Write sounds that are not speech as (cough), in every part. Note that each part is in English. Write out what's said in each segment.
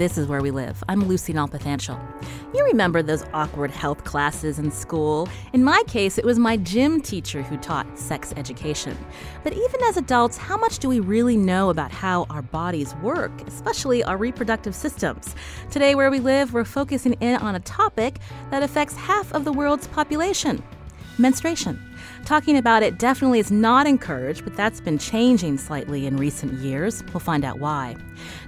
This is Where We Live. I'm Lucy Nalpathanchel. You remember those awkward health classes in school? In my case, it was my gym teacher who taught sex education. But even as adults, how much do we really know about how our bodies work, especially our reproductive systems? Today, Where We Live, we're focusing in on a topic that affects half of the world's population menstruation. Talking about it definitely is not encouraged, but that's been changing slightly in recent years. We'll find out why.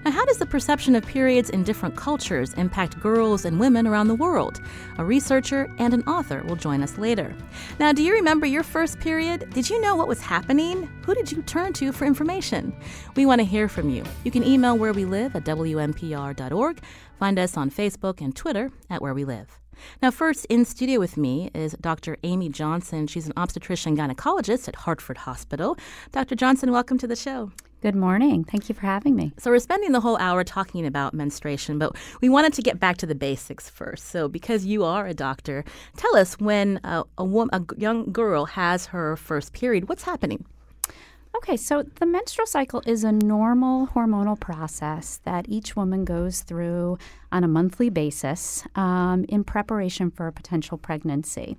Now, how does the perception of periods in different cultures impact girls and women around the world? A researcher and an author will join us later. Now, do you remember your first period? Did you know what was happening? Who did you turn to for information? We want to hear from you. You can email where we live at WNPR.org. Find us on Facebook and Twitter at Where We Live. Now, first in studio with me is Dr. Amy Johnson. She's an obstetrician gynecologist at Hartford Hospital. Dr. Johnson, welcome to the show. Good morning. Thank you for having me. So, we're spending the whole hour talking about menstruation, but we wanted to get back to the basics first. So, because you are a doctor, tell us when uh, a, a, woman, a young girl has her first period, what's happening? Okay, so the menstrual cycle is a normal hormonal process that each woman goes through on a monthly basis um, in preparation for a potential pregnancy.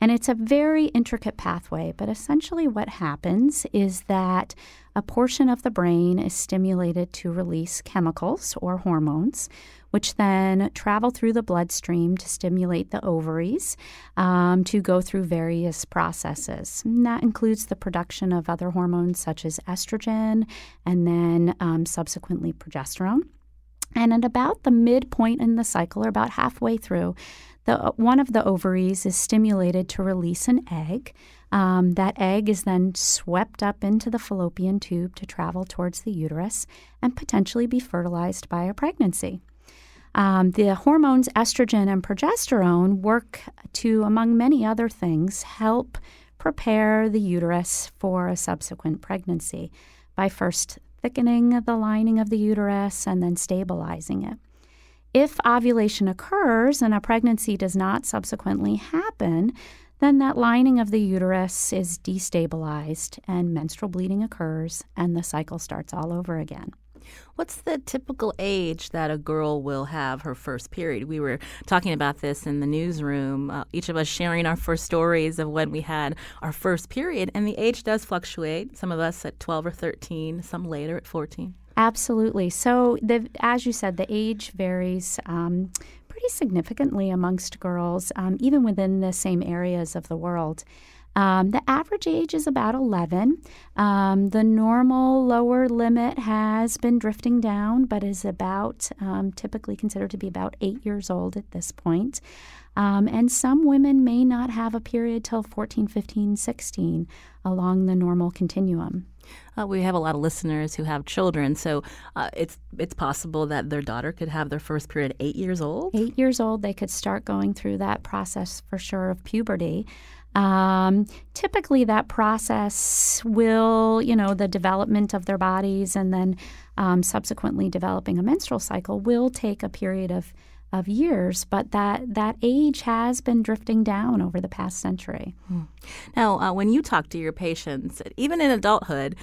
And it's a very intricate pathway, but essentially what happens is that a portion of the brain is stimulated to release chemicals or hormones, which then travel through the bloodstream to stimulate the ovaries um, to go through various processes. And that includes the production of other hormones such as estrogen and then um, subsequently progesterone. And at about the midpoint in the cycle, or about halfway through, the, one of the ovaries is stimulated to release an egg. Um, that egg is then swept up into the fallopian tube to travel towards the uterus and potentially be fertilized by a pregnancy. Um, the hormones estrogen and progesterone work to, among many other things, help prepare the uterus for a subsequent pregnancy by first thickening the lining of the uterus and then stabilizing it. If ovulation occurs and a pregnancy does not subsequently happen, then that lining of the uterus is destabilized and menstrual bleeding occurs and the cycle starts all over again. What's the typical age that a girl will have her first period? We were talking about this in the newsroom, uh, each of us sharing our first stories of when we had our first period, and the age does fluctuate. Some of us at 12 or 13, some later at 14. Absolutely. So, the, as you said, the age varies um, pretty significantly amongst girls, um, even within the same areas of the world. Um, the average age is about 11. Um, the normal lower limit has been drifting down, but is about um, typically considered to be about eight years old at this point. Um, and some women may not have a period till 14, 15, 16 along the normal continuum. Uh, we have a lot of listeners who have children, so uh, it's it's possible that their daughter could have their first period eight years old. Eight years old, they could start going through that process for sure of puberty. Um, typically, that process will, you know, the development of their bodies and then um, subsequently developing a menstrual cycle will take a period of of years, but that that age has been drifting down over the past century. Hmm. Now, uh, when you talk to your patients, even in adulthood,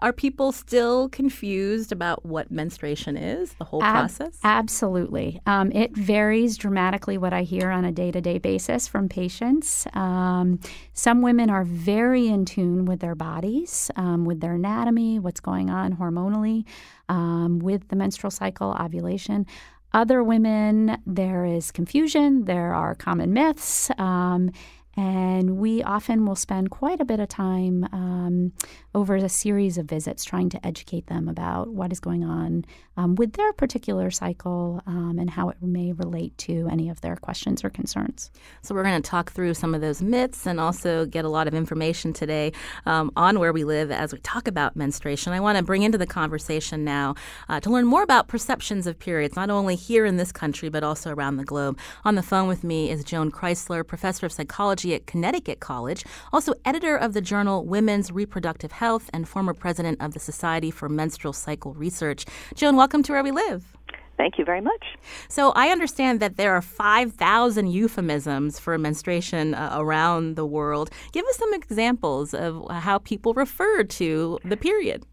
are people still confused about what menstruation is, the whole Ab- process? Absolutely. Um, it varies dramatically what I hear on a day to day basis from patients. Um, some women are very in tune with their bodies, um, with their anatomy, what's going on hormonally, um, with the menstrual cycle, ovulation. Other women, there is confusion, there are common myths. Um, And we often will spend quite a bit of time um, over a series of visits trying to educate them about what is going on um, with their particular cycle um, and how it may relate to any of their questions or concerns. So, we're going to talk through some of those myths and also get a lot of information today um, on where we live as we talk about menstruation. I want to bring into the conversation now uh, to learn more about perceptions of periods, not only here in this country, but also around the globe. On the phone with me is Joan Chrisler, professor of psychology at Connecticut College, also editor of the journal Women's Reproductive Health, and former president of the Society for Menstrual Cycle Research. Joan, welcome to Where We Live. Thank you very much. So, I understand that there are 5,000 euphemisms for menstruation uh, around the world. Give us some examples of how people refer to the period.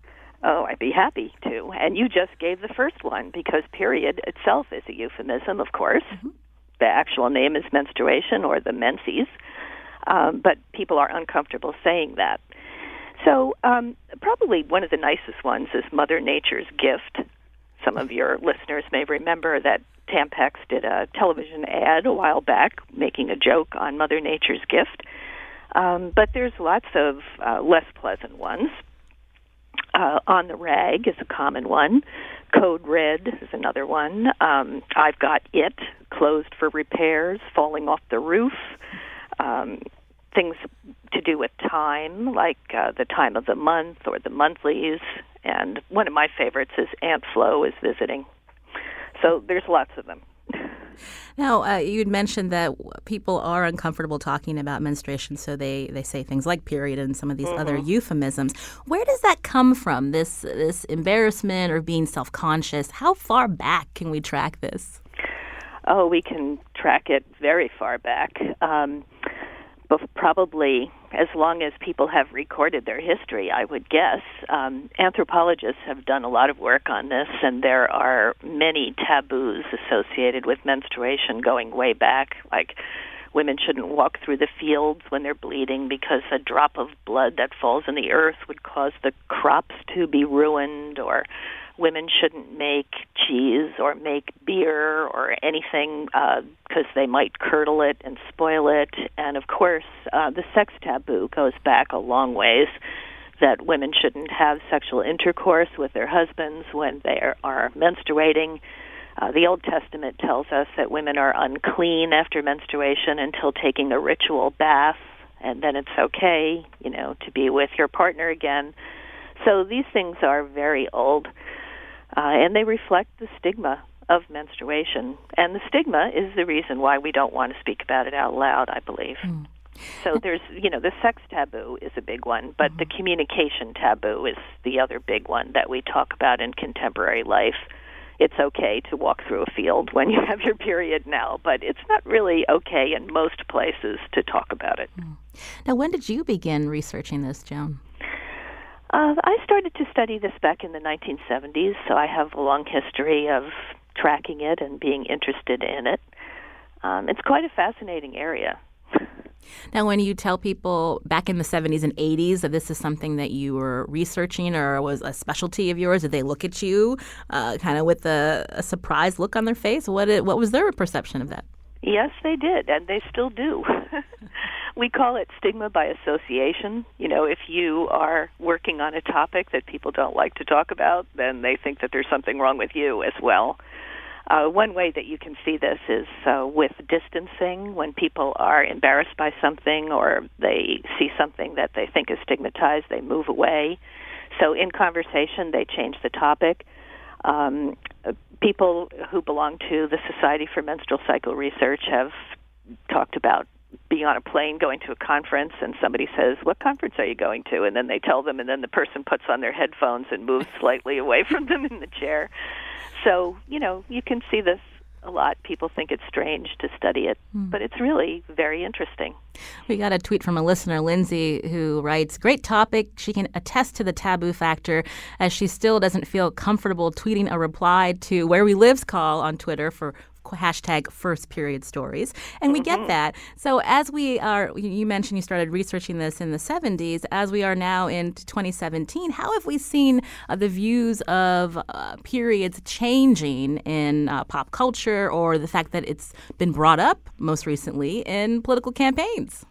Oh, I'd be happy to. And you just gave the first one because period itself is a euphemism, of course. Mm-hmm. The actual name is menstruation or the menses, um, but people are uncomfortable saying that. So, um, probably one of the nicest ones is Mother Nature's gift. Some of your listeners may remember that Tampax did a television ad a while back making a joke on Mother Nature's gift. Um, but there's lots of uh, less pleasant ones. Uh, on the rag is a common one. Code red is another one. Um, I've got it closed for repairs, falling off the roof. Um, things to do with time, like uh, the time of the month or the monthlies. And one of my favorites is Aunt Flo is visiting. So there's lots of them. Now, uh, you'd mentioned that people are uncomfortable talking about menstruation, so they, they say things like period and some of these mm-hmm. other euphemisms. Where does that come from? This this embarrassment or being self conscious? How far back can we track this? Oh, we can track it very far back. Um, probably as long as people have recorded their history, I would guess. Um, anthropologists have done a lot of work on this, and there are many taboos associated with menstruation going way back, like women shouldn't walk through the fields when they're bleeding because a drop of blood that falls in the earth would cause the crops to be ruined, or women shouldn't make cheese or make beer or anything because uh, they might curdle it and spoil it. And of course, uh, the sex taboo goes back a long ways. That women shouldn't have sexual intercourse with their husbands when they are, are menstruating. Uh, the Old Testament tells us that women are unclean after menstruation until taking a ritual bath, and then it's okay, you know, to be with your partner again. So these things are very old uh, and they reflect the stigma of menstruation. And the stigma is the reason why we don't want to speak about it out loud, I believe. Mm. So there's, you know, the sex taboo is a big one, but mm the communication taboo is the other big one that we talk about in contemporary life. It's okay to walk through a field when you have your period now, but it's not really okay in most places to talk about it. Mm. Now, when did you begin researching this, Joan? Uh, I started to study this back in the 1970s, so I have a long history of tracking it and being interested in it. Um, it's quite a fascinating area. Now, when you tell people back in the 70s and 80s that this is something that you were researching or was a specialty of yours, did they look at you uh, kind of with a, a surprised look on their face? What, what was their perception of that? Yes, they did, and they still do. (laughs) we call it stigma by association. You know, if you are working on a topic that people don't like to talk about, then they think that there's something wrong with you as well. Uh, one way that you can see this is uh, with distancing. When people are embarrassed by something or they see something that they think is stigmatized, they move away. So in conversation, they change the topic. Um, people who belong to the Society for Menstrual Cycle Research have talked about being on a plane going to a conference and somebody says what conference are you going to and then they tell them and then the person puts on their headphones and moves (laughs) slightly away from them in the chair so you know you can see this a lot. People think it's strange to study it, mm. but it's really very interesting. We got a tweet from a listener, Lindsay, who writes Great topic. She can attest to the taboo factor as she still doesn't feel comfortable tweeting a reply to Where We Live's call on Twitter for hashtag first period stories. And we mm-hmm. get that. So as we are, you mentioned you started researching this in the 70s. As we are now in 2017, how have we seen uh, the views of uh, periods changing in uh, pop culture or the fact that it's been brought up most recently in political campaigns?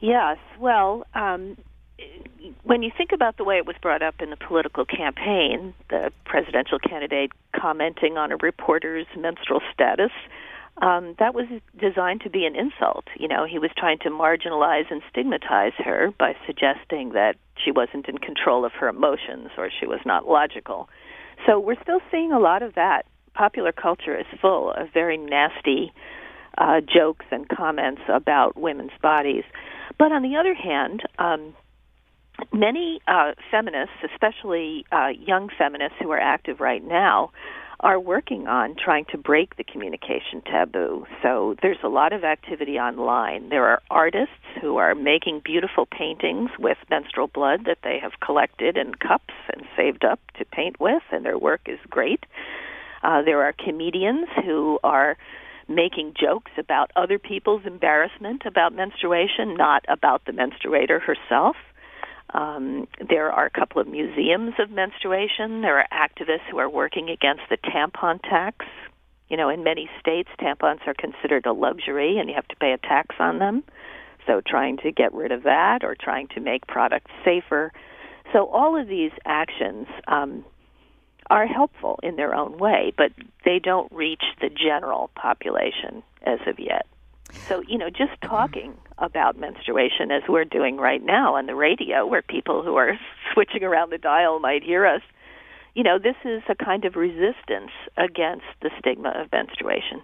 Yes. Well, um, when you think about the way it was brought up in the political campaign, the presidential candidate commenting on a reporter's menstrual status, um, that was designed to be an insult. You know, he was trying to marginalize and stigmatize her by suggesting that she wasn't in control of her emotions or she was not logical. So we're still seeing a lot of that. Popular culture is full of very nasty uh, jokes and comments about women's bodies. But on the other hand, um, many uh, feminists, especially uh, young feminists who are active right now, are working on trying to break the communication taboo. So there's a lot of activity online. There are artists who are making beautiful paintings with menstrual blood that they have collected in cups and saved up to paint with, and their work is great. Uh, there are comedians who are making jokes about other people's embarrassment about menstruation, not about the menstruator herself. Um, there are a couple of museums of menstruation. There are activists who are working against the tampon tax. You know, in many states, tampons are considered a luxury and you have to pay a tax on them. So, trying to get rid of that or trying to make products safer. So, all of these actions um, are helpful in their own way, but they don't reach the general population as of yet. So, you know, just talking about menstruation as we're doing right now on the radio, where people who are (laughs) switching around the dial might hear us, you know, this is a kind of resistance against the stigma of menstruation.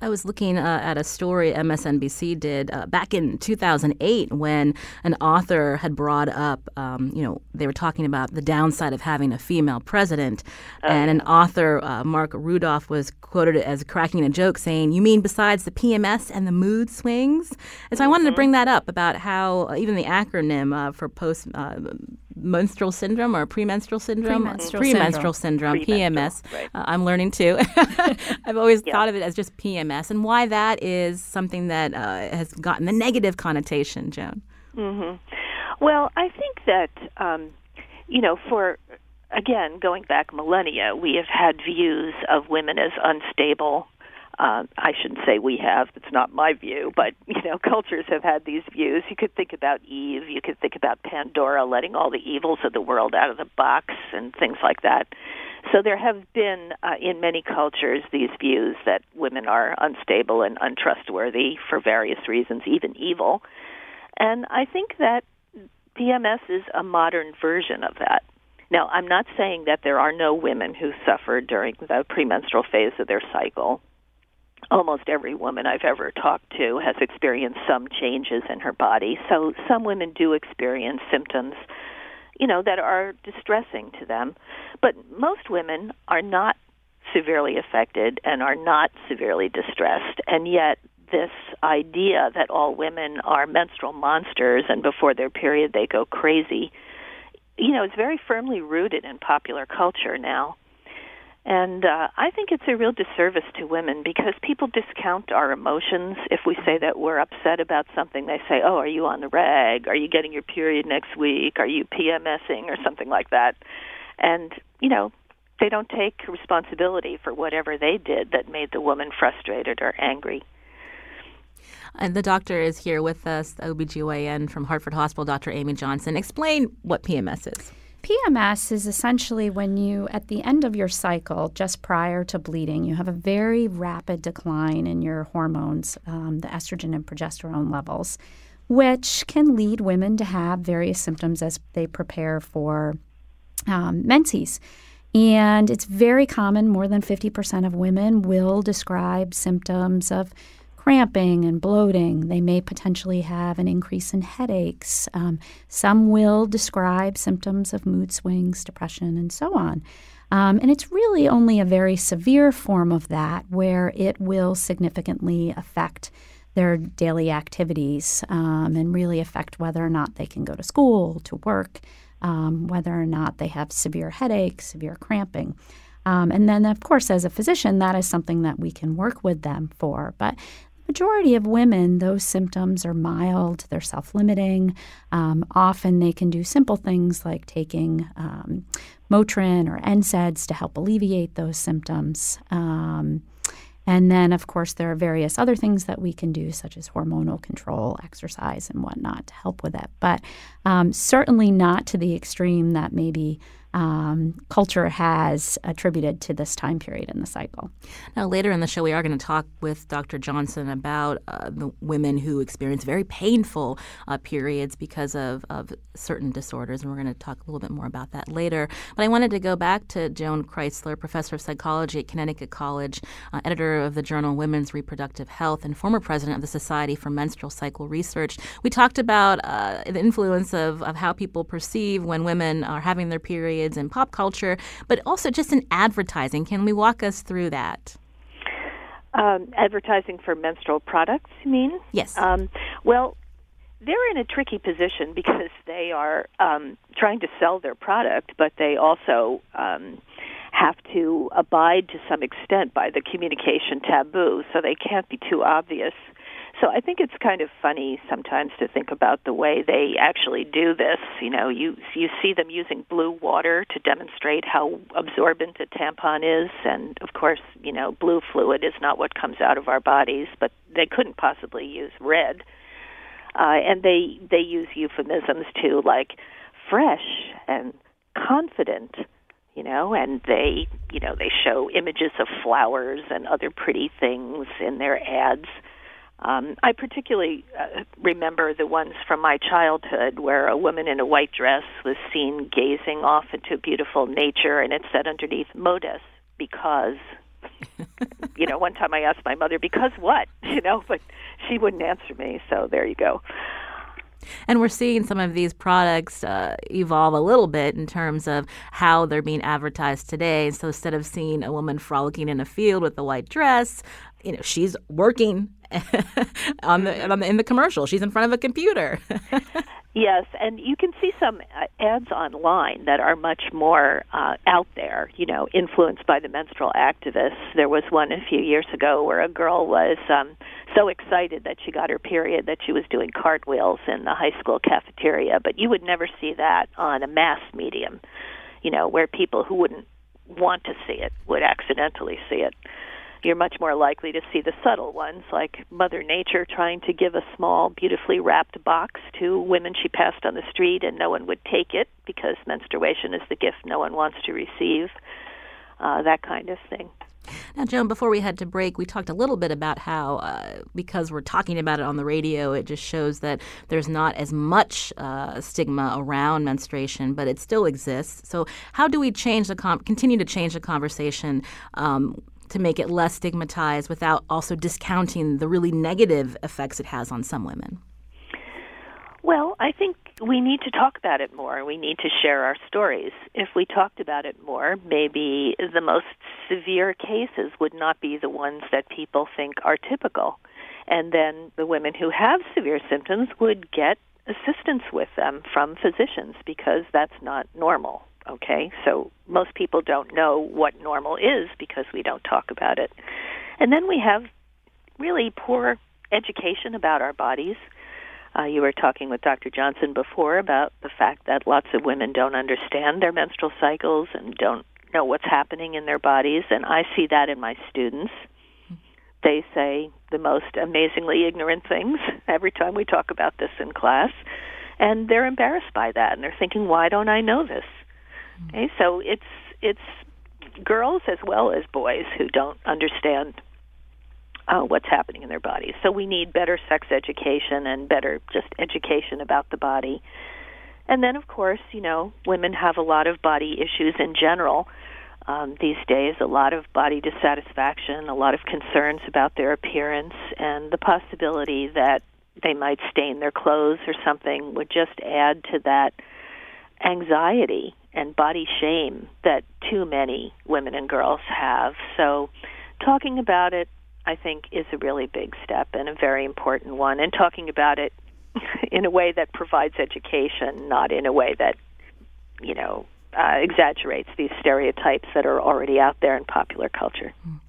I was looking uh, at a story MSNBC did uh, back in 2008 when an author had brought up, um, you know, they were talking about the downside of having a female president. Oh, and an author, uh, Marc Rudov, was quoted as cracking a joke saying, You mean besides the PMS and the mood swings? And so. I wanted to mm-hmm. bring that up about how uh, even the acronym uh, for post uh, menstrual syndrome or premenstrual syndrome? Premenstrual, premenstrual syndrome, syndrome PMS. Right. Uh, I'm learning too. (laughs) I've always yeah. thought of it as just PMS, and why that is something that uh, has gotten the negative connotation, Joan. Mm-hmm. Well, I think that um, you know, for again going back millennia, we have had views of women as unstable uh, I shouldn't say we have. It's not my view, but you know, (laughs) cultures have had these views. You could think about Eve. You could think about Pandora letting all the evils of the world out of the box and things like that. So there have been uh, in many cultures these views that women are unstable and untrustworthy for various reasons, even evil. And I think that PMS is a modern version of that. Now, I'm not saying that there are no women who suffer during the premenstrual phase of their cycle almost every woman I've ever talked to has experienced some changes in her body. So some women do experience symptoms, you know, that are distressing to them. But most women are not severely affected and are not severely distressed. And yet this idea that all women are menstrual monsters and before their period they go crazy, you know, is very firmly rooted in popular culture now. And uh, I think it's a real disservice to women because people discount our emotions. If we say that we're upset about something, they say, "Oh, are you on the rag? Are you getting your period next week? Are you PMSing or something like that?" And you know, they don't take responsibility for whatever they did that made the woman frustrated or angry. And the doctor is here with us, OBGYN from Hartford Hospital, Dr. Amy Johnson. Explain what PMS is. PMS is essentially when you, at the end of your cycle, just prior to bleeding, you have a very rapid decline in your hormones, um, the estrogen and progesterone levels, which can lead women to have various symptoms as they prepare for um, menses. And it's very common, more than 50% of women will describe symptoms of cramping and bloating. They may potentially have an increase in headaches. Um, some will describe symptoms of mood swings, depression, and so on. Um, and it's really only a very severe form of that where it will significantly affect their daily activities um, and really affect whether or not they can go to school, to work, um, whether or not they have severe headaches, severe cramping. Um, and then, of course, as a physician, that is something that we can work with them for. But majority of women, those symptoms are mild, they're self limiting. Um, often they can do simple things like taking um, Motrin or NSAIDs to help alleviate those symptoms. Um, And then, of course, there are various other things that we can do, such as hormonal control, exercise, and whatnot to help with it. But um, certainly not to the extreme that maybe um, culture has attributed to this time period in the cycle. Now, later in the show, we are going to talk with Dr. Johnson about uh, the women who experience very painful uh, periods because of, of certain disorders, and we're going to talk a little bit more about that later. But I wanted to go back to Joan Chrisler, professor of psychology at Connecticut College, uh, editor of the journal Women's Reproductive Health, and former president of the Society for Menstrual Cycle Research. We talked about uh, the influence of, of how people perceive when women are having their period periods in pop culture, but also just in advertising. Can we walk us through that? Um, advertising for menstrual products, you mean? Yes. Um, well, they're in a tricky position (laughs) because they are um, trying to sell their product, but they also um, have to abide to some extent by the communication taboo, so they can't be too obvious. So I think it's kind of funny sometimes to think about the way they actually do this. You know, you you see them using blue water to demonstrate how absorbent a tampon is, and of course, you know, blue fluid is not what comes out of our bodies, but they couldn't possibly use red. Uh, and they they use euphemisms too, like fresh and confident you know and they you know they show images of flowers and other pretty things in their ads um, I particularly uh, remember the ones from my childhood where a woman in a white dress was seen gazing off into beautiful nature, and it said underneath "Modest" because. (laughs) you know, one time I asked my mother, "Because what?" (laughs) You know, but she wouldn't answer me. So there you go. And we're seeing some of these products uh, evolve a little bit in terms of how they're being advertised today. So instead of seeing a woman frolicking in a field with a white dress, you know, she's working (laughs) on the, on the in the commercial. She's in front of a computer. (laughs) yes, and you can see some uh, ads online that are much more uh, out there. You know, influenced by the menstrual activists. There was one a few years ago where a girl was um, so excited that she got her period that she was doing cartwheels in the high school cafeteria. But you would never see that on a mass medium. You know, where people who wouldn't want to see it would accidentally see it you're much more likely to see the subtle ones, like Mother Nature trying to give a small, beautifully wrapped box to women she passed on the street and no one would take it because menstruation is the gift no one wants to receive, uh, that kind of thing. Now, Joan, before we had to break, we talked a little bit about how, uh, because we're talking about it on the radio, it just shows that there's not as much uh, stigma around menstruation, but it still exists. So, how do we change the com- continue to change the conversation um, to make it less stigmatized without also discounting the really negative effects it has on some women? Well, I think we need to talk about it more. We need to share our stories. If we talked about it more, maybe the most severe cases would not be the ones that people think are typical. And then the women who have severe symptoms would get assistance with them from physicians because that's not normal. Okay, so most people don't know what normal is because we don't talk about it. And then we have really poor education about our bodies. Uh, you were talking with Dr. Johnson before about the fact that lots of women don't understand their menstrual cycles and don't know what's happening in their bodies, and I see that in my students. They say the most amazingly ignorant things (laughs) every time we talk about this in class, and they're embarrassed by that, and they're thinking, why don't I know this? Okay, so it's it's girls as well as boys who don't understand uh, what's happening in their bodies. So we need better sex education and better just education about the body. And then, of course, you know, women have a lot of body issues in general um, these days. A lot of body dissatisfaction, a lot of concerns about their appearance, and the possibility that they might stain their clothes or something would just add to that anxiety and body shame that too many women and girls have. So, talking about it, I think, is a really big step and a very important one. And talking about it (laughs) in a way that provides education, not in a way that, you know, uh, exaggerates these stereotypes that are already out there in popular culture. Mm.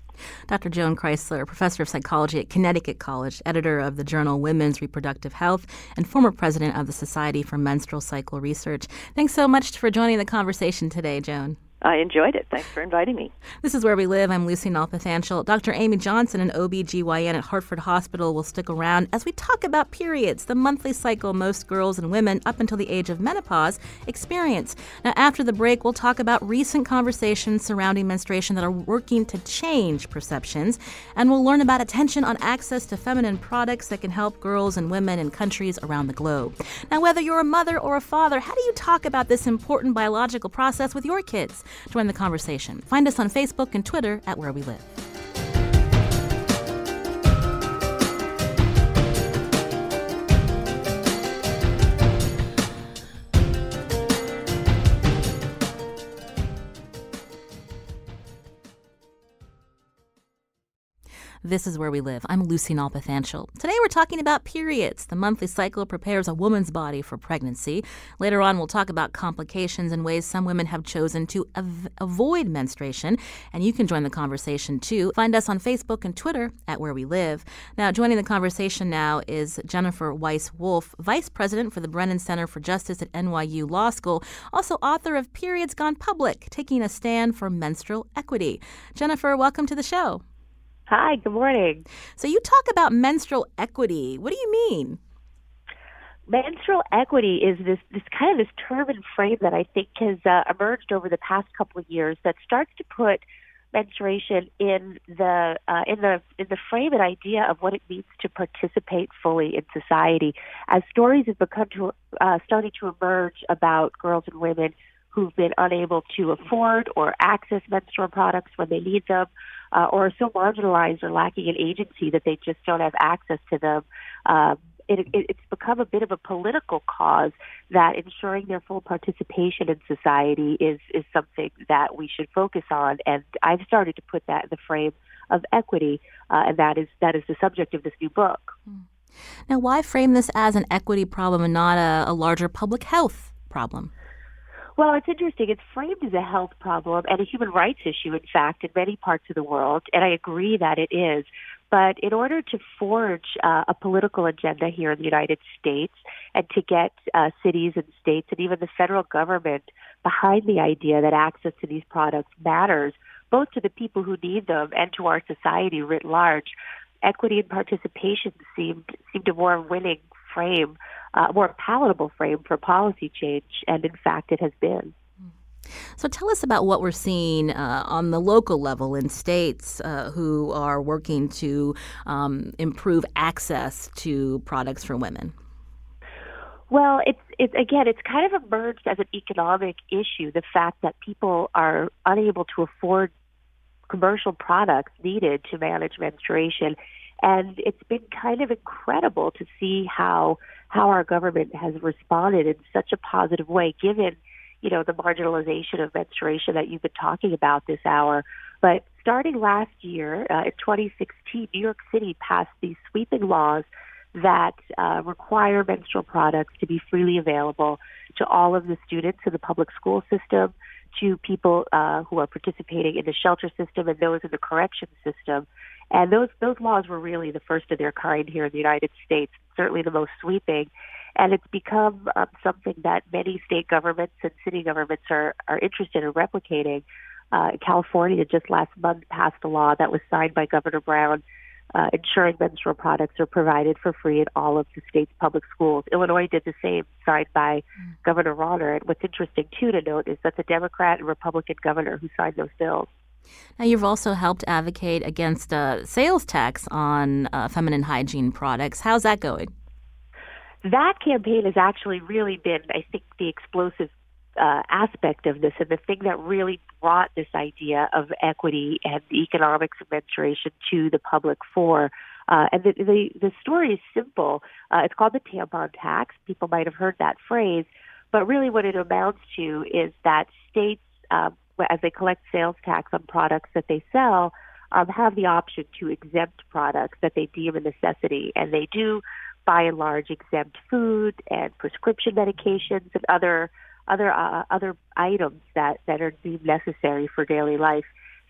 Dr. Joan Chrisler, professor of psychology at Connecticut College, editor of the journal Women's Reproductive Health, and former president of the Society for Menstrual Cycle Research. Thanks so much for joining the conversation today, Joan. I enjoyed it. Thanks for inviting me. This is Where We Live. I'm Lucy Nalpathanchel. Dr. Amy Johnson, an OBGYN at Hartford Hospital, will stick around as we talk about periods, the monthly cycle most girls and women up until the age of menopause experience. Now, after the break, we'll talk about recent conversations surrounding menstruation that are working to change perceptions, and we'll learn about attention on access to feminine products that can help girls and women in countries around the globe. Now, whether you're a mother or a father, how do you talk about this important biological process with your kids? Join the conversation. Find us on Facebook and Twitter at Where We Live. This is Where We Live. I'm Lucy Nalpathanchel. Today we're talking about periods. The monthly cycle prepares a woman's body for pregnancy. Later on, we'll talk about complications and ways some women have chosen to av- avoid menstruation. And you can join the conversation too. Find us on Facebook and Twitter at Where We Live. Now, joining the conversation now is Jennifer Weiss Wolf, Vice President for the Brennan Center for Justice at NYU Law School, also author of Periods Gone Public Taking a Stand for Menstrual Equity. Jennifer, welcome to the show. Hi, good morning. So you talk about menstrual equity. What do you mean? Menstrual equity is this this kind of this term and frame that I think has uh, emerged over the past couple of years that starts to put menstruation in the uh, in the in the frame and idea of what it means to participate fully in society. As stories have become to uh, starting to emerge about girls and women who've been unable to afford or access menstrual products when they need them, uh, or are so marginalized or lacking in agency that they just don't have access to them. Um, it, it, it's become a bit of a political cause that ensuring their full participation in society is is something that we should focus on. And I've started to put that in the frame of equity, uh, and that is that is the subject of this new book. Now, why frame this as an equity problem and not a, a larger public health problem? Well, it's interesting. It's framed as a health problem and a human rights issue, in fact, in many parts of the world, and I agree that it is. But in order to forge uh, a political agenda here in the United States and to get uh, cities and states and even the federal government behind the idea that access to these products matters, both to the people who need them and to our society writ large, equity and participation seemed seemed a more winning frame uh, more palatable frame for policy change, and in fact, it has been. So tell us about what we're seeing uh, on the local level in states uh, who are working to um, improve access to products for women. Well, it's it's again, it's kind of emerged as an economic issue. The fact that people are unable to afford commercial products needed to manage menstruation, and it's been kind of incredible to see how how our government has responded in such a positive way, given you know the marginalization of menstruation that you've been talking about this hour. But starting last year, uh, in 2016, New York City passed these sweeping laws that uh, require menstrual products to be freely available to all of the students in the public school system, to people uh, who are participating in the shelter system, and those in the correction system. And those those laws were really the first of their kind here in the United States, certainly the most sweeping. And it's become um, something that many state governments and city governments are are interested in replicating. Uh, California just last month passed a law that was signed by Governor Brown, uh, ensuring menstrual products are provided for free at all of the state's public schools. Illinois did the same, signed by mm. Governor Rauner. And what's interesting too to note is that the Democrat and Republican governor who signed those bills now, you've also helped advocate against a sales tax on uh, feminine hygiene products. How's that going? That campaign has actually really been, I think, the explosive uh, aspect of this, and the thing that really brought this idea of equity and the economics of menstruation to the public fore. Uh, and the, the the story is simple. Uh, it's called the tampon tax. People might have heard that phrase, but really, what it amounts to is that states um, as they collect sales tax on products that they sell, um, have the option to exempt products that they deem a necessity, and they do, by and large, exempt food and prescription medications and other other uh, other items that that are deemed necessary for daily life.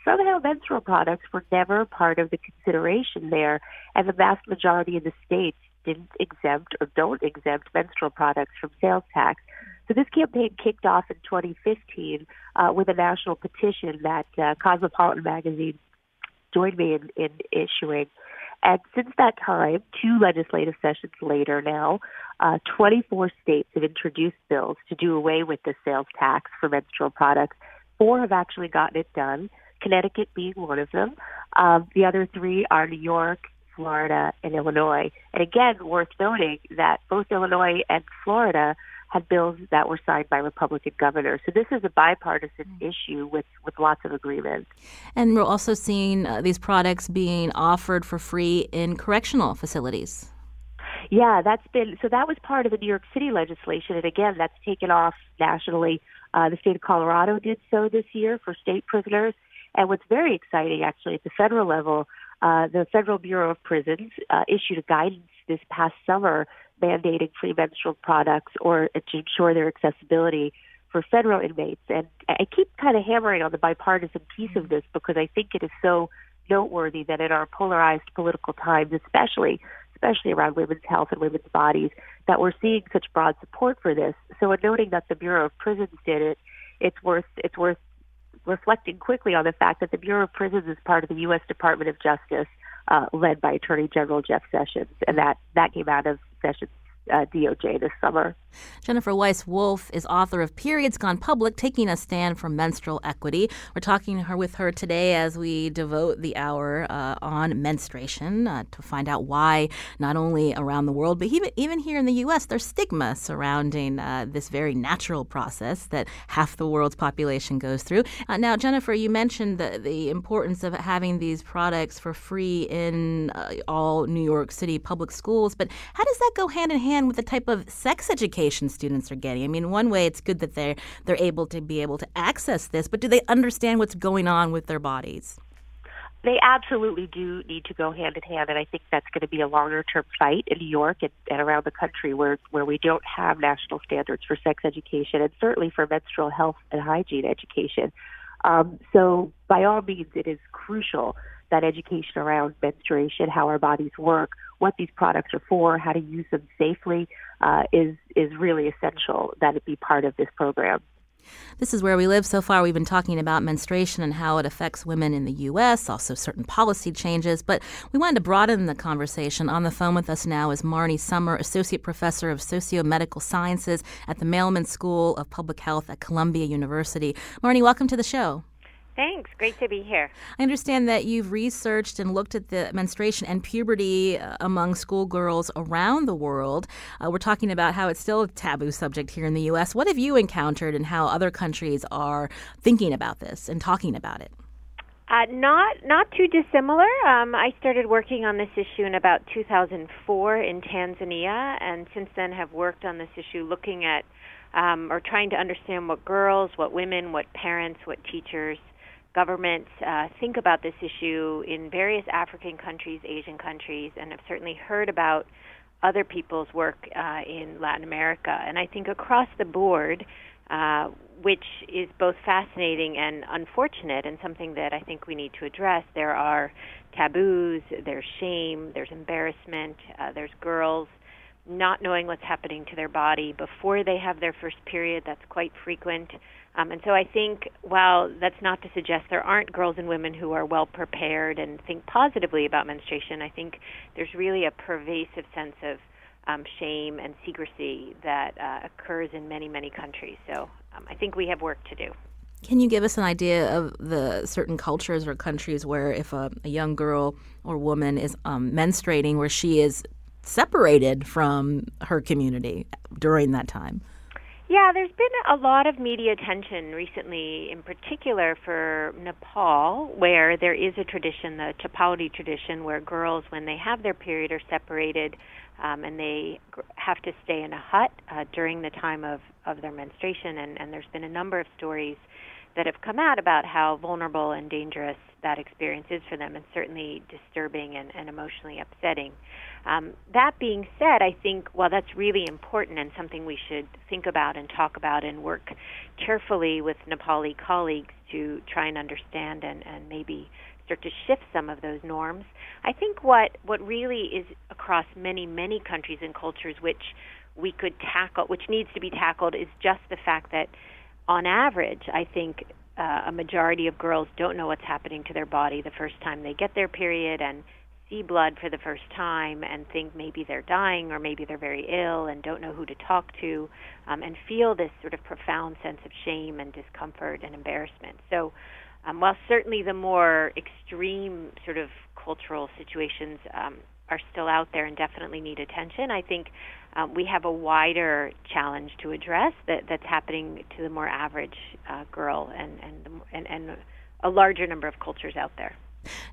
Somehow, menstrual products were never part of the consideration there, and the vast majority of the states didn't exempt or don't exempt menstrual products from sales tax. So this campaign kicked off in 2015, uh, with a national petition that uh, Cosmopolitan magazine joined me in, in issuing. And since that time, two legislative sessions later now, uh, 24 states have introduced bills to do away with the sales tax for menstrual products. Four have actually gotten it done, Connecticut being one of them. Um, the other three are New York, Florida, and Illinois. And again, worth noting that both Illinois and Florida had bills that were signed by Republican governors. So this is a bipartisan mm. issue with, with lots of agreement. And we're also seeing uh, these products being offered for free in correctional facilities. Yeah, that's been so. That was part of the New York City legislation, and again, that's taken off nationally. Uh, the state of Colorado did so this year for state prisoners. And what's very exciting, actually, at the federal level, uh, the Federal Bureau of Prisons uh, issued a guidance this past summer mandating free menstrual products or to ensure their accessibility for federal inmates. And I keep kind of hammering on the bipartisan piece of this because I think it is so noteworthy that in our polarized political times, especially especially around women's health and women's bodies, that we're seeing such broad support for this. So in noting that the Bureau of Prisons did it, it's worth it's worth reflecting quickly on the fact that the Bureau of Prisons is part of the U.S. Department of Justice, uh, led by Attorney General Jeff Sessions, and that that came out of Sessions uh, DOJ this summer. Jennifer Weiss Wolf is author of Periods Gone Public Taking a Stand for Menstrual Equity. We're talking to her with her today as we devote the hour uh, on menstruation uh, to find out why, not only around the world, but even, even here in the U.S., there's stigma surrounding uh, this very natural process that half the world's population goes through. Uh, now, Jennifer, you mentioned the, the importance of having these products for free in uh, all New York City public schools, but how does that go hand in hand with the type of sex education? students are getting? I mean, one way it's good that they're they're able to be able to access this, but do they understand what's going on with their bodies? They absolutely do need to go hand in hand, and I think that's going to be a longer term fight in New York and, and around the country where where we don't have national standards for sex education and certainly for menstrual health and hygiene education. Um, so, by all means, it is crucial that education around menstruation, how our bodies work, what these products are for, how to use them safely, uh, is is really essential that it be part of this program. This is where we live. So far, we've been talking about menstruation and how it affects women in the U.S., also certain policy changes. But we wanted to broaden the conversation. On the phone with us now is Marni Sommer, Associate Professor of Socio-Medical Sciences at the Mailman School of Public Health at Columbia University. Marni, welcome to the show. Thanks. Great to be here. I understand that you've researched and looked at the menstruation and puberty uh, among schoolgirls around the world. Uh, we're talking about how it's still a taboo subject here in the U.S. What have you encountered and how other countries are thinking about this and talking about it? Uh, not not too dissimilar. Um, I started working on this issue in about 2004 in Tanzania, and since then have worked on this issue, looking at um, or trying to understand what girls, what women, what parents, what teachers governments uh, think about this issue in various African countries, Asian countries, and have certainly heard about other people's work uh, in Latin America. And I think across the board, uh, which is both fascinating and unfortunate, and something that I think we need to address, there are taboos, there's shame, there's embarrassment, uh, there's girls not knowing what's happening to their body before they have their first period. That's quite frequent. Um, and so I think, while that's not to suggest there aren't girls and women who are well prepared and think positively about menstruation, I think there's really a pervasive sense of um, shame and secrecy that uh, occurs in many, many countries. So um, I think we have work to do. Can you give us an idea of the certain cultures or countries where if a, a young girl or woman is um, menstruating, where she is separated from her community during that time? Yeah, there's been a lot of media attention recently, in particular for Nepal, where there is a tradition, the Chhaupadi tradition, where girls, when they have their period, are separated um, and they have to stay in a hut uh, during the time of, of their menstruation. And, and there's been a number of stories that have come out about how vulnerable and dangerous that experience is for them, and certainly disturbing and, and emotionally upsetting. Um, that being said, I think while that's really important and something we should think about and talk about and work carefully with Nepali colleagues to try and understand and, and maybe start to shift some of those norms, I think what, what really is across many, many countries and cultures which we could tackle, which needs to be tackled, is just the fact that on average, I think uh, a majority of girls don't know what's happening to their body the first time they get their period and see blood for the first time and think maybe they're dying or maybe they're very ill and don't know who to talk to um, and feel this sort of profound sense of shame and discomfort and embarrassment. So, um, while certainly the more extreme sort of cultural situations um, are still out there and definitely need attention, I think um, we have a wider challenge to address that, that's happening to the more average uh, girl and, and, and, and a larger number of cultures out there.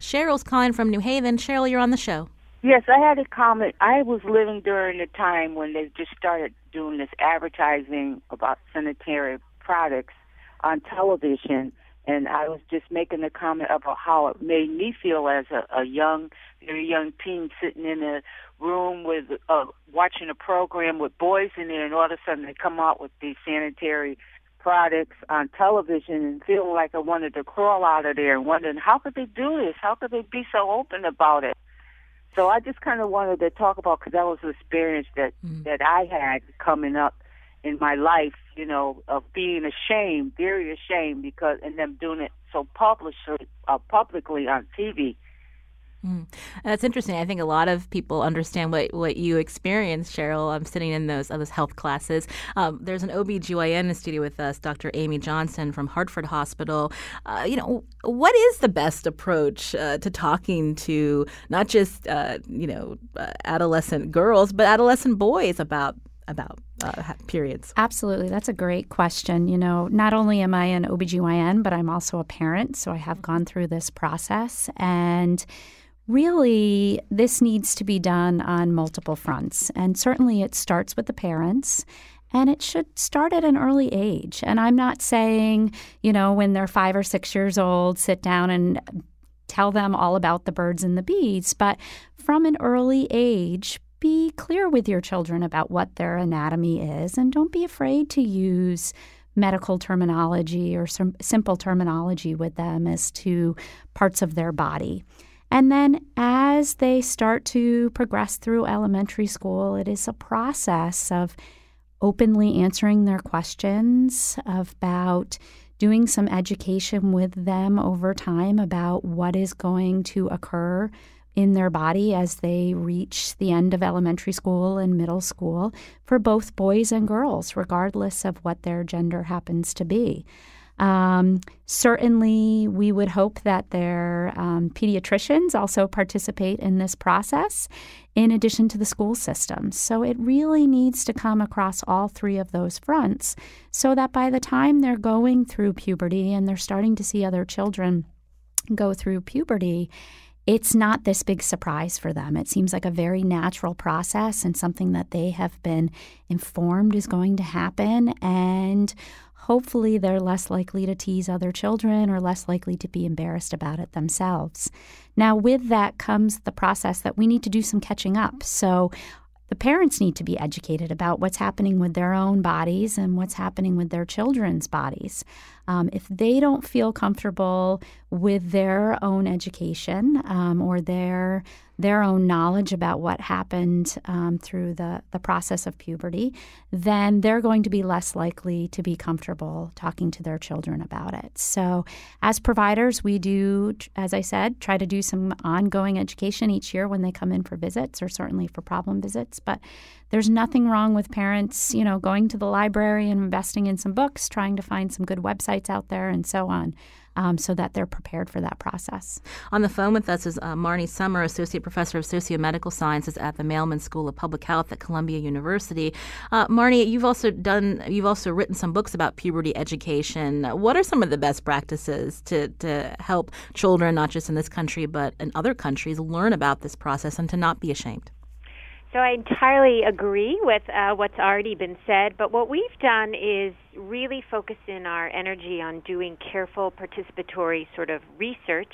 Cheryl's calling from New Haven. Cheryl, you're on the show. Yes, I had a comment. I was living during the time when they just started doing this advertising about sanitary products on television, and I was just making a comment about how it made me feel as a, a young, very young teen sitting in a room with uh, watching a program with boys in there, and all of a sudden they come out with these sanitary products on television and feeling like I wanted to crawl out of there and wondering how could they do this? How could they be so open about it? So I just kind of wanted to talk about because that was an experience that mm-hmm. that I had coming up in my life, you know, of being ashamed, very ashamed because and them doing it so publicly, uh, publicly on TV. Mm. That's interesting. I think a lot of people understand what, what you experienced, Cheryl. I'm sitting in those those health classes. Um, there's an OBGYN in the studio with us, Dr. Amy Johnson from Hartford Hospital. Uh, you know, what is the best approach uh, to talking to not just uh, you know uh, adolescent girls, but adolescent boys about about uh, periods? Absolutely. That's a great question. You know, not only am I an OBGYN, but I'm also a parent. So I have gone through this process. And really, this needs to be done on multiple fronts. And certainly it starts with the parents. And it should start at an early age. And I'm not saying, you know, when they're five or six years old, sit down and tell them all about the birds and the bees, but from an early age, be clear with your children about what their anatomy is and don't be afraid to use medical terminology or some simple terminology with them as to parts of their body. And then as they start to progress through elementary school, it is a process of openly answering their questions about doing some education with them over time about what is going to occur in their body as they reach the end of elementary school and middle school for both boys and girls, regardless of what their gender happens to be. Um, certainly, we would hope that their um, pediatricians also participate in this process in addition to the school system. So it really needs to come across all three of those fronts so that by the time they're going through puberty and they're starting to see other children go through puberty, it's not this big surprise for them. It seems like a very natural process and something that they have been informed is going to happen. And hopefully they're less likely to tease other children or less likely to be embarrassed about it themselves. Now, with that comes the process that we need to do some catching up. So, the parents need to be educated about what's happening with their own bodies and what's happening with their children's bodies. Um, if they don't feel comfortable with their own education um, or their their own knowledge about what happened um, through the, the process of puberty, then they're going to be less likely to be comfortable talking to their children about it. So, as providers, we do, as I said, try to do some ongoing education each year when they come in for visits or certainly for problem visits. But there's nothing wrong with parents, you know, going to the library and investing in some books, trying to find some good websites out there, and so on um, so that they're prepared for that process. On the phone with us is uh, Marni Sommer, Associate Professor of Sociomedical Sciences at the Mailman School of Public Health at Columbia University. Uh, Marni, you've also done, you've also written some books about puberty education. What are some of the best practices to, to help children, not just in this country, but in other countries, learn about this process and to not be ashamed? So I entirely agree with uh, what's already been said, but what we've done is really focus in our energy on doing careful participatory sort of research,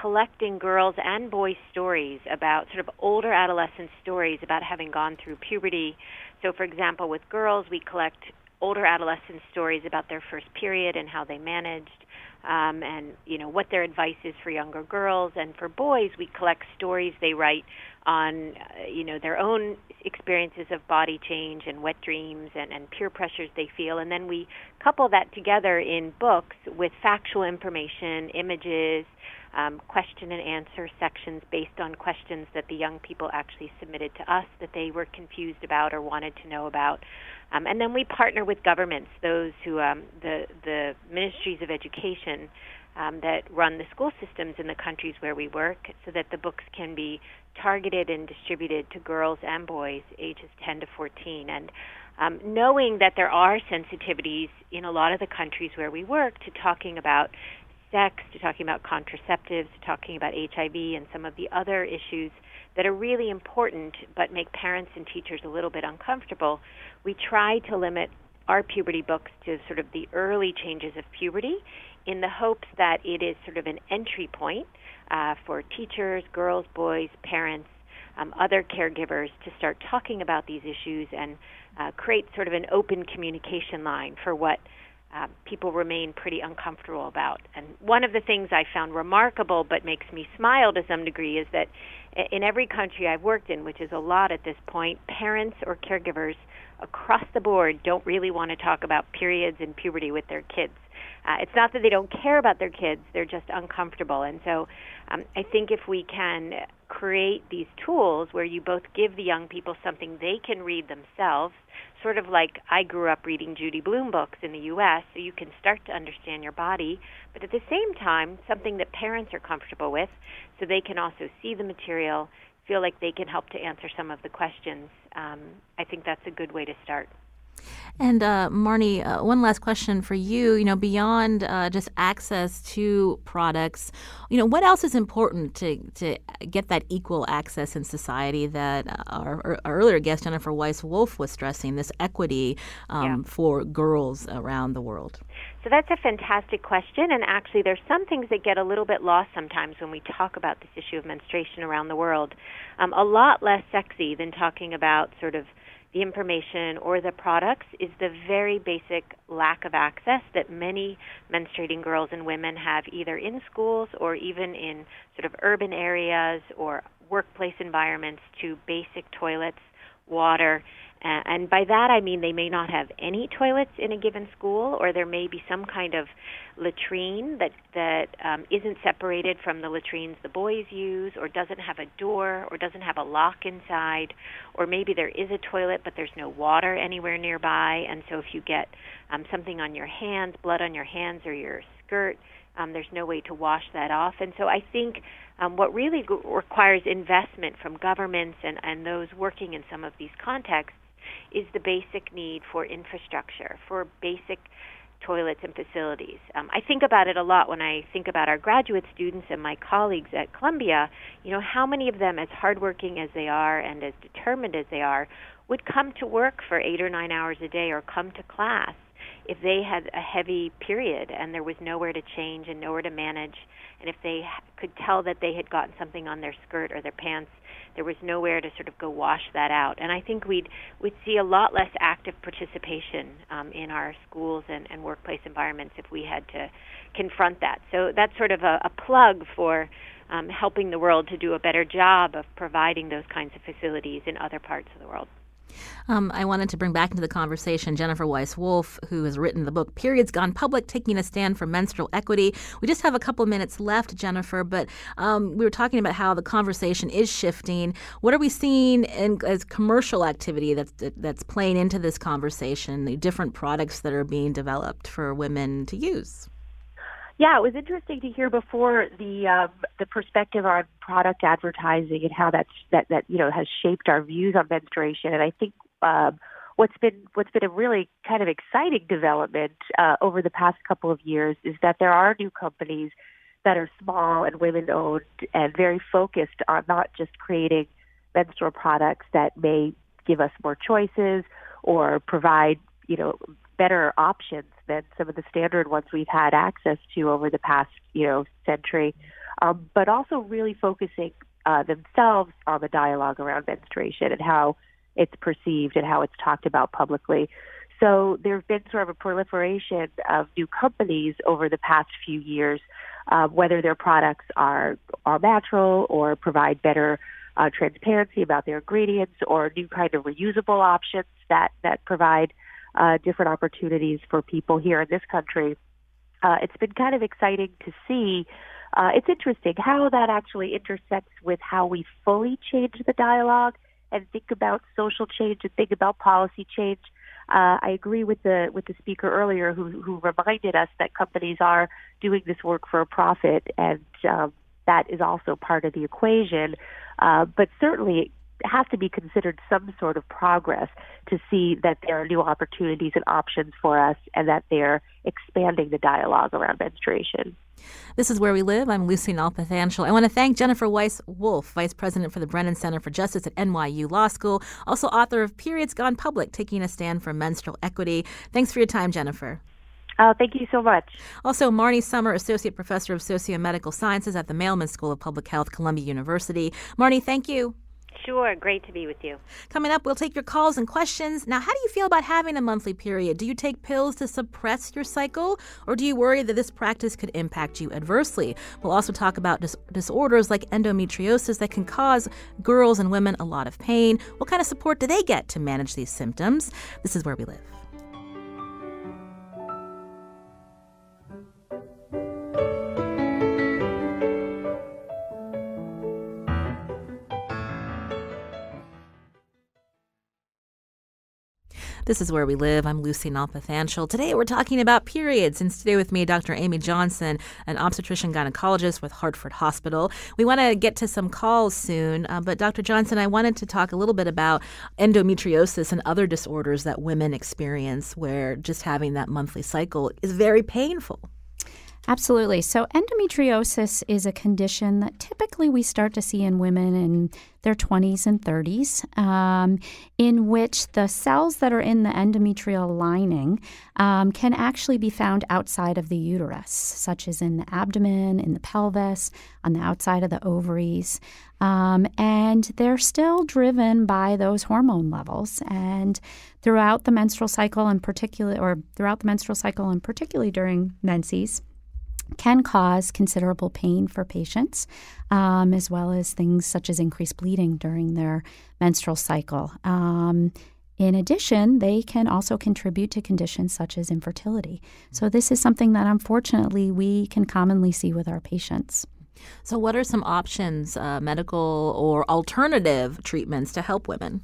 collecting girls and boys' stories about sort of older adolescent stories about having gone through puberty. So, for example, with girls, we collect older adolescent stories about their first period and how they managed. Um, and you know what their advice is for younger girls. And for boys, we collect stories they write on uh, you know their own experiences of body change and wet dreams and, and peer pressures they feel, and then we couple that together in books with factual information, images, um, question and answer sections based on questions that the young people actually submitted to us that they were confused about or wanted to know about. Um, and then we partner with governments, those who um, the the ministries of education um, that run the school systems in the countries where we work, so that the books can be targeted and distributed to girls and boys ages 10 to 14. And um, knowing that there are sensitivities in a lot of the countries where we work to talking about sex, to talking about contraceptives, to talking about HIV and some of the other issues that are really important but make parents and teachers a little bit uncomfortable, we try to limit our puberty books to sort of the early changes of puberty in the hopes that it is sort of an entry point uh, for teachers, girls, boys, parents, um, other caregivers to start talking about these issues and uh, create sort of an open communication line for what uh, people remain pretty uncomfortable about. And one of the things I found remarkable but makes me smile to some degree is that in every country I've worked in, which is a lot at this point, parents or caregivers across the board don't really want to talk about periods and puberty with their kids. Uh, it's not that they don't care about their kids, they're just uncomfortable. And so um, I think if we can create these tools where you both give the young people something they can read themselves, sort of like I grew up reading Judy Blume books in the U.S., so you can start to understand your body, but at the same time, something that parents are comfortable with, so they can also see the material, feel like they can help to answer some of the questions. Um, I think that's a good way to start. And uh, Marni, uh, one last question for you. You know, beyond uh, just access to products, you know, what else is important to to get that equal access in society that uh, our, our, earlier guest Jennifer Weiss Wolf was stressing this equity um, yeah. for girls around the world. So that's a fantastic question, and actually, there's some things that get a little bit lost sometimes when we talk about this issue of menstruation around the world. Um, a lot less sexy than talking about sort of the information or the products is the very basic lack of access that many menstruating girls and women have either in schools or even in sort of urban areas or workplace environments to basic toilets, water, and by that I mean they may not have any toilets in a given school, or there may be some kind of latrine that that um, isn't separated from the latrines the boys use, or doesn't have a door, or doesn't have a lock inside, or maybe there is a toilet but there's no water anywhere nearby, and so if you get um, something on your hands, blood on your hands or your skirt, um, there's no way to wash that off, and so I think um, what really g- requires investment from governments and, and those working in some of these contexts is the basic need for infrastructure, for basic toilets and facilities. Um, I think about it a lot when I think about our graduate students and my colleagues at Columbia. You know, how many of them, as hardworking as they are and as determined as they are, would come to work for eight or nine hours a day or come to class if they had a heavy period and there was nowhere to change and nowhere to manage, and if they could tell that they had gotten something on their skirt or their pants there was nowhere to sort of go wash that out. And I think we'd we'd see a lot less active participation um, in our schools and, and workplace environments if we had to confront that. So that's sort of a, a plug for um, helping the world to do a better job of providing those kinds of facilities in other parts of the world. Um, I wanted to bring back into the conversation Jennifer Weiss Wolf, who has written the book Periods Gone Public Taking a Stand for Menstrual Equity. We just have a couple minutes left, Jennifer, but um, we were talking about how the conversation is shifting. What are we seeing in, as commercial activity that's, that's playing into this conversation, the different products that are being developed for women to use? Yeah, it was interesting to hear before the um, the perspective on product advertising and how that's that that you know has shaped our views on menstruation. And I think um, what's been what's been a really kind of exciting development uh, over the past couple of years is that there are new companies that are small and women owned and very focused on not just creating menstrual products that may give us more choices or provide you know better options than some of the standard ones we've had access to over the past, you know, century, um, but also really focusing uh, themselves on the dialogue around menstruation and how it's perceived and how it's talked about publicly. So there's been sort of a proliferation of new companies over the past few years, uh, whether their products are are natural or provide better uh, transparency about their ingredients or new kind of reusable options that that provide uh, different opportunities for people here in this country. Uh, it's been kind of exciting to see. Uh, it's interesting how that actually intersects with how we fully change the dialogue and think about social change and think about policy change. Uh, I agree with the with the speaker earlier who who reminded us that companies are doing this work for a profit, and um, that is also part of the equation. Uh, but certainly, has to be considered some sort of progress to see that there are new opportunities and options for us and that they're expanding the dialogue around menstruation. This is Where We Live. I'm Lucy Nalpathanchil. I want to thank Jennifer Weiss Wolf, Vice President for the Brennan Center for Justice at NYU Law School, also author of Periods Gone Public Taking a Stand for Menstrual Equity. Thanks for your time, Jennifer. Oh, thank you so much. Also, Marni Sommer, Associate Professor of Socio-Medical Sciences at the Mailman School of Public Health, Columbia University. Marni, thank you. Sure, great to be with you. Coming up, we'll take your calls and questions. Now, how do you feel about having a monthly period? Do you take pills to suppress your cycle, or do you worry that this practice could impact you adversely? We'll also talk about dis- disorders like endometriosis that can cause girls and women a lot of pain. What kind of support do they get to manage these symptoms? This is where we live. This is Where We Live. I'm Lucy Nalpathanchil. Today we're talking about periods. And today with me, Dr. Amy Johnson, an obstetrician gynecologist with Hartford Hospital. We want to get to some calls soon, uh, but Dr. Johnson, I wanted to talk a little bit about endometriosis and other disorders that women experience where just having that monthly cycle is very painful. Absolutely. So, endometriosis is a condition that typically we start to see in women in their 20s and 30s, um, in which the cells that are in the endometrial lining um, can actually be found outside of the uterus, such as in the abdomen, in the pelvis, on the outside of the ovaries. Um, and they're still driven by those hormone levels. And throughout the menstrual cycle, in particular, or throughout the menstrual cycle, and particularly during menses, can cause considerable pain for patients, um, as well as things such as increased bleeding during their menstrual cycle. Um, in addition, they can also contribute to conditions such as infertility. So, this is something that unfortunately we can commonly see with our patients. So, what are some options, uh, medical or alternative treatments to help women?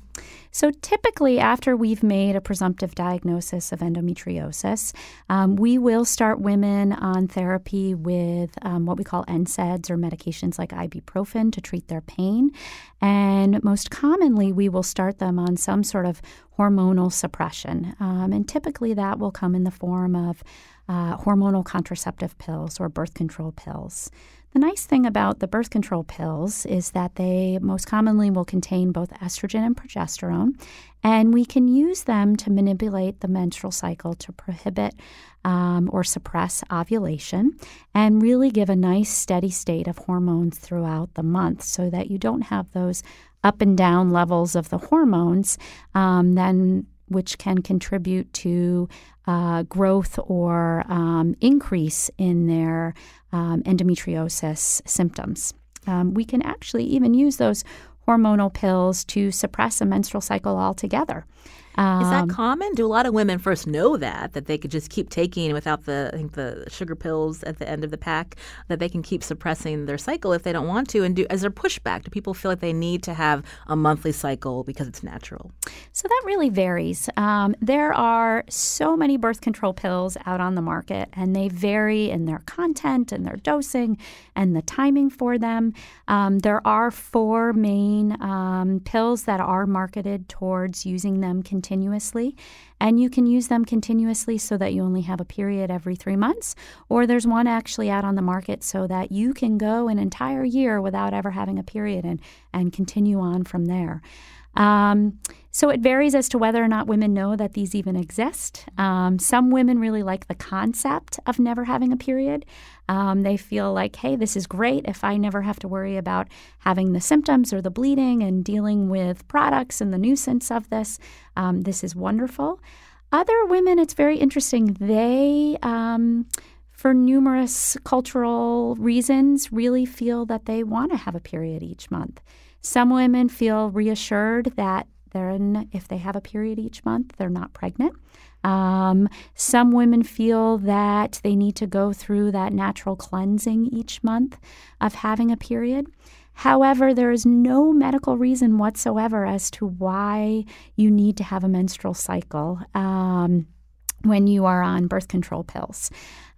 So, typically, after we've made a presumptive diagnosis of endometriosis, um, we will start women on therapy with um, what we call NSAIDs or medications like ibuprofen to treat their pain. And most commonly, we will start them on some sort of hormonal suppression. Um, and typically, that will come in the form of uh, hormonal contraceptive pills or birth control pills. The nice thing about the birth control pills is that they most commonly will contain both estrogen and progesterone, and we can use them to manipulate the menstrual cycle to prohibit um, or suppress ovulation and really give a nice steady state of hormones throughout the month so that you don't have those up and down levels of the hormones um, then which can contribute to uh, growth or um, increase in their um, endometriosis symptoms. Um, we can actually even use those hormonal pills to suppress a menstrual cycle altogether. Um, Is that um, common? Do a lot of women first know that that they could just keep taking without the I think the sugar pills at the end of the pack that they can keep suppressing their cycle if they don't want to? And do as their pushback, do people feel like they need to have a monthly cycle because it's natural? So that really varies. Um, there are so many birth control pills out on the market, and they vary in their content and their dosing and the timing for them. Um, there are four main um, pills that are marketed towards using them continuously. And you can use them continuously so that you only have a period every three months. Or there's one actually out on the market so that you can go an entire year without ever having a period and, and continue on from there. Um, so it varies as to whether or not women know that these even exist. Um, some women really like the concept of never having a period. Um, they feel like, hey, this is great if I never have to worry about having the symptoms or the bleeding and dealing with products and the nuisance of this. Um, this is wonderful. Other women, it's very interesting. They, um, for numerous cultural reasons, really feel that they want to have a period each month. Some women feel reassured that then if they have a period each month, they're not pregnant. Um, some women feel that they need to go through that natural cleansing each month of having a period. However, there is no medical reason whatsoever as to why you need to have a menstrual cycle. Um, when you are on birth control pills.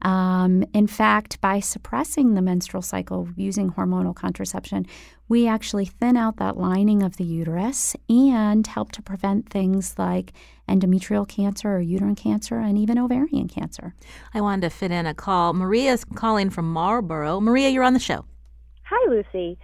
Um, in fact, by suppressing the menstrual cycle using hormonal contraception, we actually thin out that lining of the uterus and help to prevent things like endometrial cancer or uterine cancer and even ovarian cancer. I wanted to fit in a call. Maria's calling from Marlborough. Maria, you're on the show. Hi, Lucy.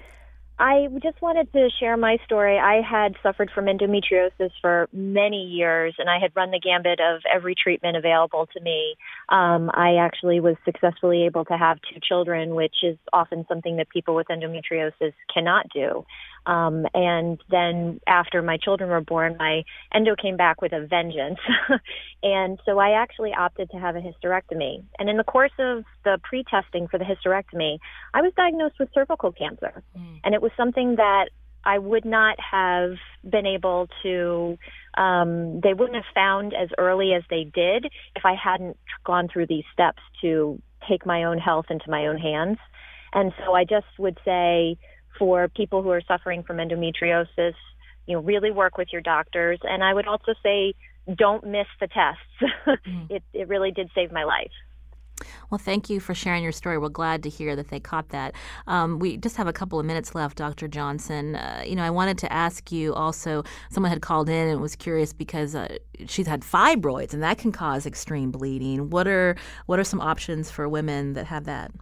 I just wanted to share my story. I had suffered from endometriosis for many years, and I had run the gambit of every treatment available to me. Um, I actually was successfully able to have two children, which is often something that people with endometriosis cannot do. Um, and then after my children were born, my endo came back with a vengeance. (laughs) and so I actually opted to have a hysterectomy. And in the course of the pre-testing for the hysterectomy, I was diagnosed with cervical cancer. Mm. And it was something that I would not have been able to, um, they wouldn't have found as early as they did if I hadn't gone through these steps to take my own health into my own hands. And so I just would say, for people who are suffering from endometriosis, you know, really work with your doctors. And I would also say, don't miss the tests. (laughs) mm. it, it really did save my life. Well, thank you for sharing your story. We're glad to hear that they caught that. Um, we just have a couple of minutes left, Dr. Johnson. Uh, you know, I wanted to ask you also. Someone had called in and was curious because uh, she's had fibroids, and that can cause extreme bleeding. What are what are some options for women that have that?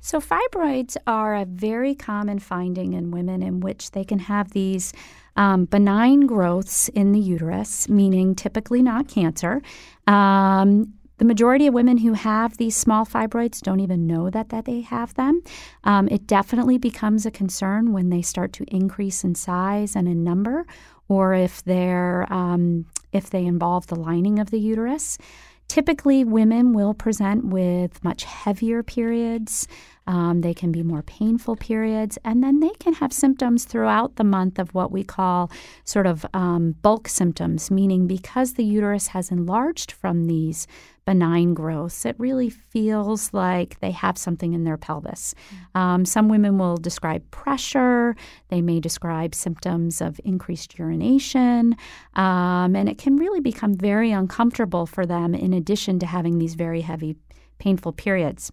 So, fibroids are a very common finding in women in which they can have these um, benign growths in the uterus, meaning typically not cancer. Um, the majority of women who have these small fibroids don't even know that, that they have them. Um, it definitely becomes a concern when they start to increase in size and in number, or if they're um, if they involve the lining of the uterus. Typically, women will present with much heavier periods. Um, they can be more painful periods, and then they can have symptoms throughout the month of what we call sort of um, bulk symptoms, meaning because the uterus has enlarged from these benign growths. It really feels like they have something in their pelvis. Um, some women will describe pressure, they may describe symptoms of increased urination, um, and it can really become very uncomfortable for them in addition to having these very heavy, painful periods.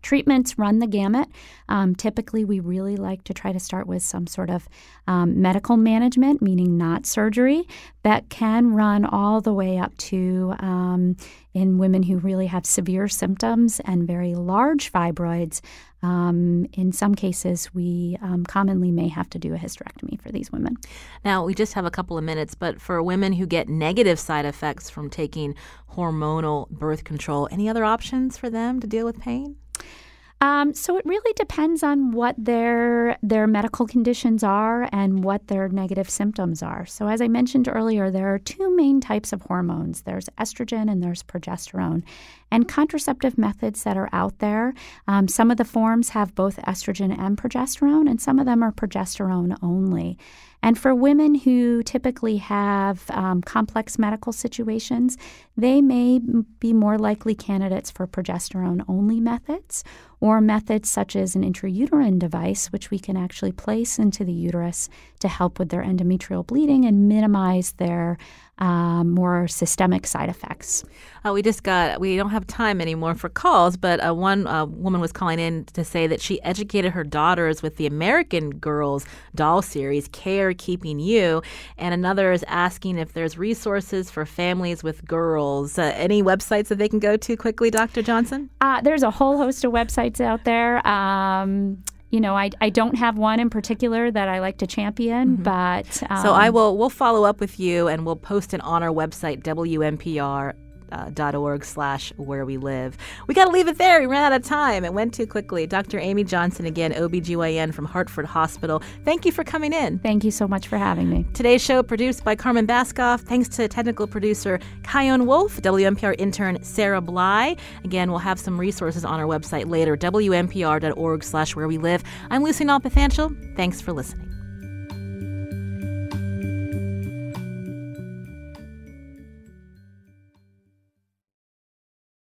Treatments run the gamut. Um, typically, we really like to try to start with some sort of um, medical management, meaning not surgery, that can run all the way up to um, in women who really have severe symptoms and very large fibroids. Um, in some cases, we um, commonly may have to do a hysterectomy for these women. Now, we just have a couple of minutes, but for women who get negative side effects from taking hormonal birth control, any other options for them to deal with pain? Um, so it really depends on what their their medical conditions are and what their negative symptoms are. So as I mentioned earlier, there are two main types of hormones. There's estrogen and there's progesterone. And contraceptive methods that are out there, um, some of the forms have both estrogen and progesterone, and some of them are progesterone only. And for women who typically have um, complex medical situations, they may be more likely candidates for progesterone only methods or methods such as an intrauterine device, which we can actually place into the uterus to help with their endometrial bleeding and minimize their um, more systemic side effects. Uh, we just got, we don't have time anymore for calls, but uh, one uh, woman was calling in to say that she educated her daughters with the American Girls doll series, Care Keeping You. And another is asking if there's resources for families with girls. Uh, any websites that they can go to quickly, Dr. Johnson? Uh, there's a whole host of websites out there. Um, you know, I, I don't have one in particular that I like to champion, mm-hmm. but um, so I will we'll follow up with you and we'll post it on our website WNPR uh, org slash where we live. We got to leave it there. We ran out of time. It went too quickly. Dr. Amy Johnson, again, OBGYN from Hartford Hospital. Thank you for coming in. Thank you so much for having me. Today's show produced by Carmen Baskauf. Thanks to technical producer Kyone Wolf, WNPR intern Sarah Bly. Again, we'll have some resources on our website later, wnpr.org slash where we live. I'm Lucy Nalpathanchil. Thanks for listening.